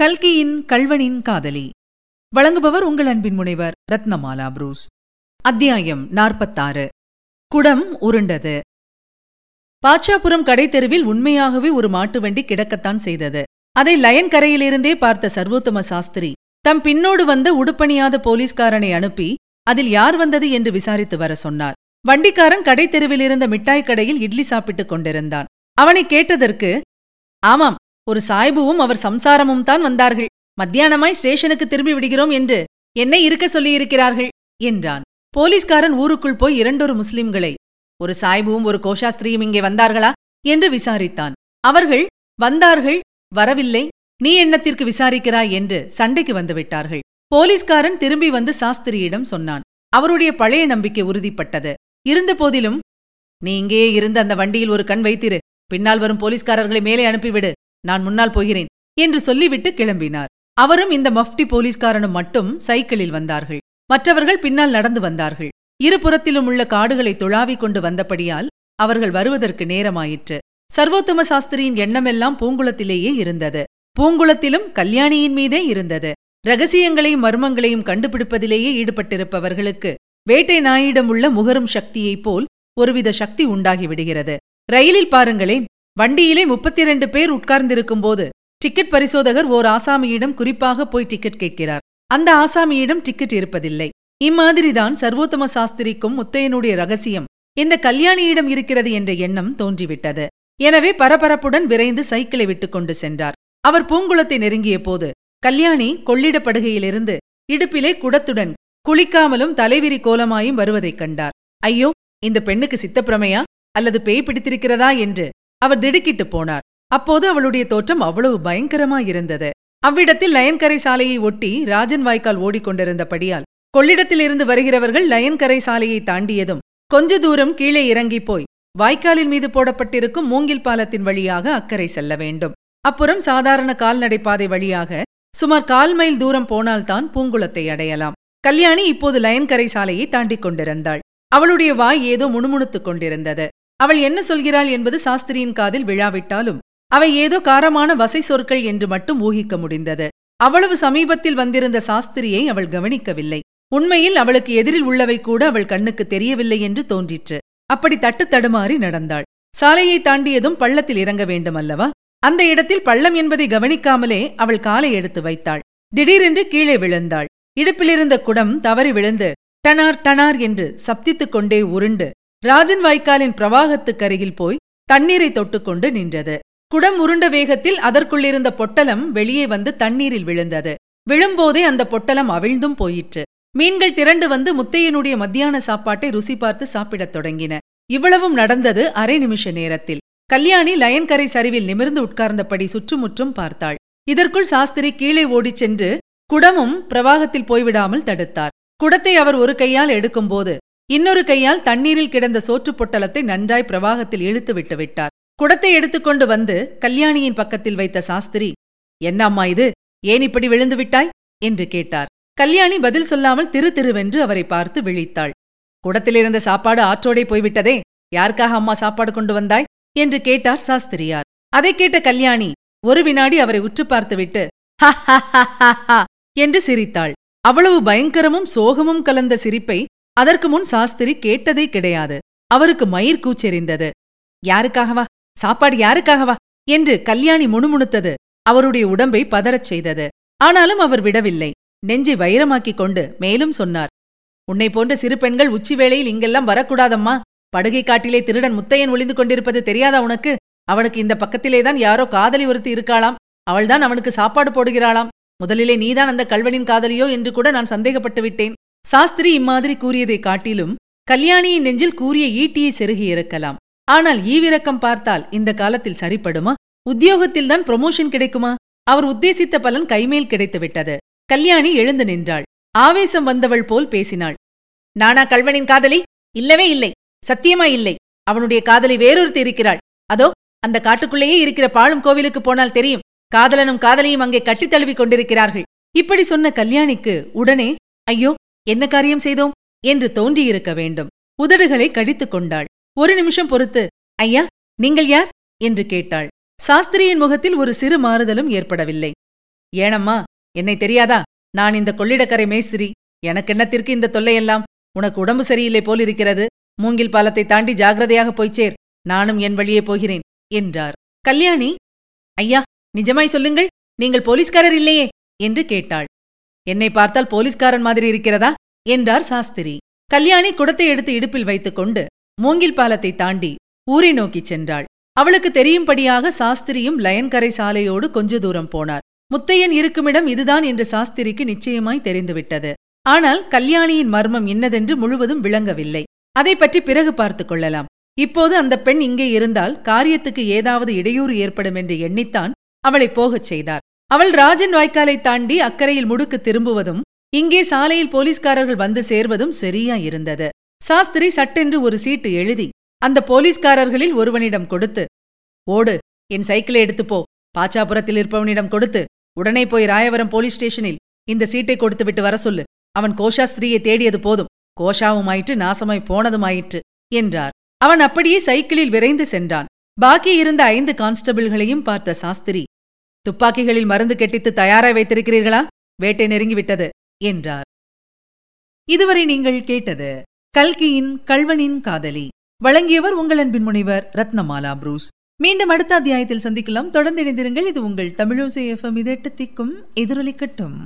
கல்கியின் கல்வனின் காதலி. வழங்குபவர் உங்கள் அன்பின் முனைவர் ரத்னமாலா புரூஸ். அத்தியாயம் நாற்பத்தாறு. குடம் உருண்டது. பாச்சாபுரம் கடைத்தெருவில் உண்மையாகவே ஒரு மாட்டு வண்டி கிடக்கத்தான் செய்தது. அதை லயன் கரையிலிருந்தே பார்த்த சர்வோத்தம சாஸ்திரி தம் பின்னோடு வந்த உடுப்பணியாத போலீஸ்காரனை அனுப்பி அதில் யார் வந்தது? என்று விசாரித்து வர சொன்னார். வண்டிக்காரன் கடைத்தெருவில் இருந்த மிட்டாய் கடையில் இட்லி சாப்பிட்டுக் கொண்டிருந்தான். அவனை கேட்டதற்கு ஆமாம் ஒரு சாய்புவும் அவர் சம்சாரமும் தான் வந்தார்கள். மத்தியானமாய் ஸ்டேஷனுக்கு திரும்பி விடுகிறோம் என்று என்னை இருக்க சொல்லியிருக்கிறார்கள் என்றான். போலீஸ்காரன் ஊருக்குள் போய் இரண்டொரு முஸ்லிம்களை ஒரு சாய்புவும் ஒரு கோஷாஸ்திரியும் இங்கே வந்தார்களா என்று விசாரித்தான். அவர்கள் வந்தார்கள் வரவில்லை நீ எண்ணத்திற்கு விசாரிக்கிறாய் என்று சண்டைக்கு வந்துவிட்டார்கள். போலீஸ்காரன் திரும்பி வந்து சாஸ்திரியிடம் சொன்னான். அவருடைய பழைய நம்பிக்கை உறுதிப்பட்டது. இருந்தபோதிலும் நீ இங்கேயே இருந்து அந்த வண்டியில் ஒரு கண் வைத்திரு. பின்னால் வரும் போலீஸ்காரர்களை மேலே அனுப்பிவிடு. நான் முன்னால் போகிறேன் என்று சொல்லிவிட்டு கிளம்பினார். அவரும் இந்த மஃப்டி போலீஸ்காரனும் மட்டும் சைக்கிளில் வந்தார்கள். மற்றவர்கள் பின்னால் நடந்து வந்தார்கள். இருபுறத்திலும் உள்ள காடுகளை துளாவிக் கொண்டு வந்தபடியால் அவர்கள் வருவதற்கு நேரமாயிற்று. சர்வோத்தம சாஸ்திரியின் எண்ணமெல்லாம் பூங்குளத்திலேயே இருந்தது. பூங்குளத்திலும் கல்யாணியின் மீதே இருந்தது. ரகசியங்களையும் மர்மங்களையும் கண்டுபிடிப்பதிலேயே ஈடுபட்டிருப்பவர்களுக்கு வேட்டை நாயிடம் உள்ள முகரும் சக்தியைப் போல் ஒருவித சக்தி உண்டாகிவிடுகிறது ரயிலில் பாருங்களேன் வண்டியிலே முப்பத்தி இரண்டு பேர் உட்கார்ந்திருக்கும்போது டிக்கெட் பரிசோதகர் ஓர் ஆசாமியிடம் குறிப்பாக போய் டிக்கெட் கேட்கிறார். அந்த ஆசாமியிடம் டிக்கெட் இருப்பதில்லை. இம்மாதிரிதான் சர்வோத்தம சாஸ்திரிக்கும் முத்தையனுடைய ரகசியம். இந்த கல்யாணியிடம் இருக்கிறது என்ற எண்ணம் தோன்றிவிட்டது. எனவே பரபரப்புடன் விரைந்து சைக்கிளை விட்டுக்கொண்டு சென்றார். அவர் பூங்குளத்தை நெருங்கிய போது கல்யாணி கொள்ளிடப்படுகையிலிருந்து இடுப்பிலே குடத்துடன் குளிக்காமலும் தலைவிரி கோலமாயும் வருவதைக் கண்டார். ஐயோ இந்த பெண்ணுக்கு சித்தப்பிரமையா? அல்லது பேய் பிடித்திருக்கிறதா? என்று அவர் திடுக்கிட்டுப் போனார். அப்போது அவளுடைய தோற்றம் அவ்வளவு பயங்கரமாயிருந்தது அவ்விடத்தில் லயன்கரை சாலையை ஒட்டி ராஜன் வாய்க்கால் ஓடிக்கொண்டிருந்தபடியால் கொள்ளிடத்திலிருந்து வருகிறவர்கள் லயன்கரை சாலையை தாண்டியதும் கொஞ்ச தூரம் கீழே இறங்கிப் போய் வாய்க்காலின் மீது போடப்பட்டிருக்கும் மூங்கில் பாலத்தின் வழியாக அக்கறை செல்ல வேண்டும். அப்புறம் சாதாரண கால்நடை பாதை வழியாக சுமார் கால் மைல் தூரம் போனால்தான் பூங்குளத்தை அடையலாம். கல்யாணி இப்போது லயன்கரை சாலையை தாண்டிக் கொண்டிருந்தாள். அவளுடைய வாய் ஏதோ முணுமுணுத்துக் கொண்டிருந்தது. அவள் என்ன சொல்கிறாள் என்பது சாஸ்திரியின் காதில் விழாவிட்டாலும் அவை ஏதோ காரமான வசை சொற்கள் என்று மட்டும் ஊகிக்க முடிந்தது. அவ்வளவு சமீபத்தில் வந்திருந்த சாஸ்திரியை அவள் கவனிக்கவில்லை. உண்மையில் அவளுக்கு எதிரில் உள்ளவை கூட அவள் கண்ணுக்கு தெரியவில்லை என்று தோன்றிற்று. அப்படி தட்டு தடுமாறி நடந்தாள். சாலையை தாண்டியதும் பள்ளத்தில் இறங்க வேண்டும் அல்லவா அந்த இடத்தில் பள்ளம் என்பதை கவனிக்காமலே அவள் காலை எடுத்து வைத்தாள். திடீரென்று கீழே விழுந்தாள். இடுப்பிலிருந்த குடம் தவறி விழுந்து டனார் டனார் என்று சப்தித்துக் கொண்டே உருண்டு ராஜன் வாய்க்காலின் பிரவாகத்துக்கருகில் போய் தண்ணீரை தொட்டுக்கொண்டு நின்றது. குடம் உருண்ட வேகத்தில் அதற்குள்ளிருந்த பொட்டலம் வெளியே வந்து தண்ணீரில் விழுந்தது. விழும்போதே அந்த பொட்டலம் அவிழ்ந்தும் போயிற்று. மீன்கள் திரண்டு வந்து முத்தையனுடைய மத்தியான சாப்பாட்டை ருசி பார்த்து சாப்பிடத் தொடங்கின. இவ்வளவும் நடந்தது அரை நிமிஷ நேரத்தில். கல்யாணி லயன்கரை சரிவில் நிமிர்ந்து உட்கார்ந்தபடி சுற்றுமுற்றும் பார்த்தாள். இதற்குள் சாஸ்திரி கீழே ஓடிச் சென்று குடமும் பிரவாகத்தில் போய்விடாமல் தடுத்தார். குடத்தை அவர் ஒரு கையால் எடுக்கும்போது இன்னொரு கையால் தண்ணீரில் கிடந்த சோற்றுப் பொட்டலத்தை நன்றாய் பிரவாகத்தில் இழுத்து விட்டு விட்டார். குடத்தை எடுத்துக்கொண்டு வந்து கல்யாணியின் பக்கத்தில் வைத்த சாஸ்திரி என்ன அம்மா இது? ஏன் இப்படி விழுந்து விட்டாய்? என்று கேட்டார். கல்யாணி பதில் சொல்லாமல் திரு திருவென்று அவரை பார்த்து விழித்தாள். குடத்திலிருந்த சாப்பாடு ஆற்றோடே போய்விட்டதே. யாருக்காக அம்மா சாப்பாடு கொண்டு வந்தாய்? என்று கேட்டார் சாஸ்திரியார். அதை கேட்ட கல்யாணி ஒரு வினாடி அவரை உற்று பார்த்துவிட்டு என்று சிரித்தாள். அவ்வளவு பயங்கரமும் சோகமும் கலந்த சிரிப்பை அதற்கு முன் சாஸ்திரி கேட்டதே கிடையாது. அவருக்கு மயிர் கூச்செறிந்தது யாருக்காகவா? சாப்பாடு யாருக்காகவா? என்று கல்யாணி முணுமுணுத்தது. அவருடைய உடம்பை பதறச் செய்தது. ஆனாலும் அவர் விடவில்லை. நெஞ்சை வைரமாக்கிக் கொண்டு மேலும் சொன்னார். உன்னை போன்ற சிறு பெண்கள் உச்சி வேளையில் இங்கெல்லாம் வரக்கூடாதம்மா. படுகை காட்டிலே திருடன் முத்தையன் ஒளிந்து கொண்டிருப்பது தெரியாதா உனக்கு? அவனுக்கு இந்த பக்கத்திலேதான் யாரோ காதலி ஒருத்தி இருக்காளாம். அவள்தான் அவனுக்கு சாப்பாடு போடுகிறாளாம். முதலிலே நீதான் அந்த கல்வனின் காதலியோ என்று கூட நான் சந்தேகப்பட்டு விட்டேன். சாஸ்திரி இம்மாதிரி கூறியதை காட்டிலும் கல்யாணியின் நெஞ்சில் கூறிய ஈட்டியை செருகி இருக்கலாம் ஆனால் ஈவிரக்கம் பார்த்தால் இந்த காலத்தில் சரிப்படுமா? உத்தியோகத்தில்தான் ப்ரொமோஷன் கிடைக்குமா? அவர் உத்தேசித்த பலன் கைமேல் கிடைத்து விட்டது. கல்யாணி எழுந்து நின்றாள். ஆவேசம் வந்தவள் போல் பேசினாள். நானா கல்வனின் காதலி? இல்லவே இல்லை. சத்தியமா இல்லை. அவனுடைய காதலி வேறொருத்தி இருக்கிறாள். அதோ அந்த காட்டுக்குள்ளேயே இருக்கிற பாழும் கோவிலுக்கு போனால் தெரியும். காதலனும் காதலியும் அங்கே கட்டித் தழுவிக் கொண்டிருக்கிறார்கள். இப்படி சொன்ன கல்யாணிக்கு உடனே ஐயோ என்ன காரியம் செய்தோம்? என்று தோன்றியிருக்க வேண்டும். உதடுகளை கடித்துக் கொண்டாள். ஒரு நிமிஷம் பொறுத்து ஐயா நீங்கள் யார்? என்று கேட்டாள். சாஸ்திரியின் முகத்தில் ஒரு சிறு மாறுதலும் ஏற்படவில்லை. ஏனம்மா என்னை தெரியாதா? நான் இந்த கொள்ளிடக்கரை மேஸ்திரி. எனக்கு என்னத்திற்கு இந்த தொல்லையெல்லாம்? உனக்கு உடம்பு சரியில்லை போலிருக்கிறது. மூங்கில் பாலத்தை தாண்டி ஜாகிரதையாக போய்ச்சேர் நானும் என் வழியே போகிறேன் என்றார். கல்யாணி! ஐயா நிஜமாய் சொல்லுங்கள். நீங்கள் போலீஸ்காரர் இல்லையே? என்று கேட்டாள். என்னை பார்த்தால் போலீஸ்காரன் மாதிரி இருக்கிறதா? என்றார் சாஸ்திரி. கல்யாணி குடத்தை எடுத்து இடுப்பில் வைத்துக்கொண்டு மூங்கில் பாலத்தை தாண்டி ஊரை நோக்கிச் சென்றாள். அவளுக்கு தெரியும்படியாக சாஸ்திரியும் லயன்கரை சாலையோடு கொஞ்ச தூரம் போனார். முத்தையன் இருக்குமிடம் இதுதான் என்று சாஸ்திரிக்கு நிச்சயமாய் தெரிந்துவிட்டது. ஆனால் கல்யாணியின் மர்மம் இன்னதென்று முழுவதும் விளங்கவில்லை. அதை பற்றி பிறகு பார்த்துக் கொள்ளலாம். இப்போது அந்த பெண் இங்கே இருந்தால் காரியத்துக்கு ஏதாவது இடையூறு ஏற்படும் என்று எண்ணித்தான் அவளை போகச் செய்தார். அவள் ராஜன் வாய்க்காலை தாண்டி அக்கறையில் முடுக்கு திரும்புவதும் இங்கே சாலையில் போலீஸ்காரர்கள் வந்து சேர்வதும் சரியா இருந்தது சாஸ்திரி சட்டென்று ஒரு சீட்டு எழுதி அந்த போலீஸ்காரர்களில் ஒருவனிடம் கொடுத்து ஓடு என் சைக்கிளை எடுத்துப் போ. பாச்சாபுரத்தில் இருப்பவனிடம் கொடுத்து உடனே போய் ராயவரம் போலீஸ் ஸ்டேஷனில் இந்த சீட்டை கொடுத்து விட்டு வர சொல்லு. அவன் கோஷாஸ்திரியை தேடியது போதும். கோஷாவுமாயிற்று நாசமாய் போனதுமாயிற்று என்றார். அவன் அப்படியே சைக்கிளில் விரைந்து சென்றான். பாக்கி இருந்த ஐந்து கான்ஸ்டபிள்களையும் பார்த்த சாஸ்திரி துப்பாக்கிகளில் மருந்து கெட்டித்து தயாராய் வைத்திருக்கிறீர்களா? வேட்டை நெருங்கிவிட்டது. என்றார். இதுவரை நீங்கள் கேட்டது கல்கியின் கல்வனின் காதலி. வழங்கியவர் உங்கள் அன்பின் முனைவர் ரத்னமாலா புரூஸ். மீண்டும் அடுத்த அத்தியாயத்தில் சந்திக்கலாம். தொடர்ந்து இணைந்திருங்கள். இது உங்கள் தமிழோசை எஃப்எம் இதெட்டு திக்கும் எதிரொலிக்கட்டும்.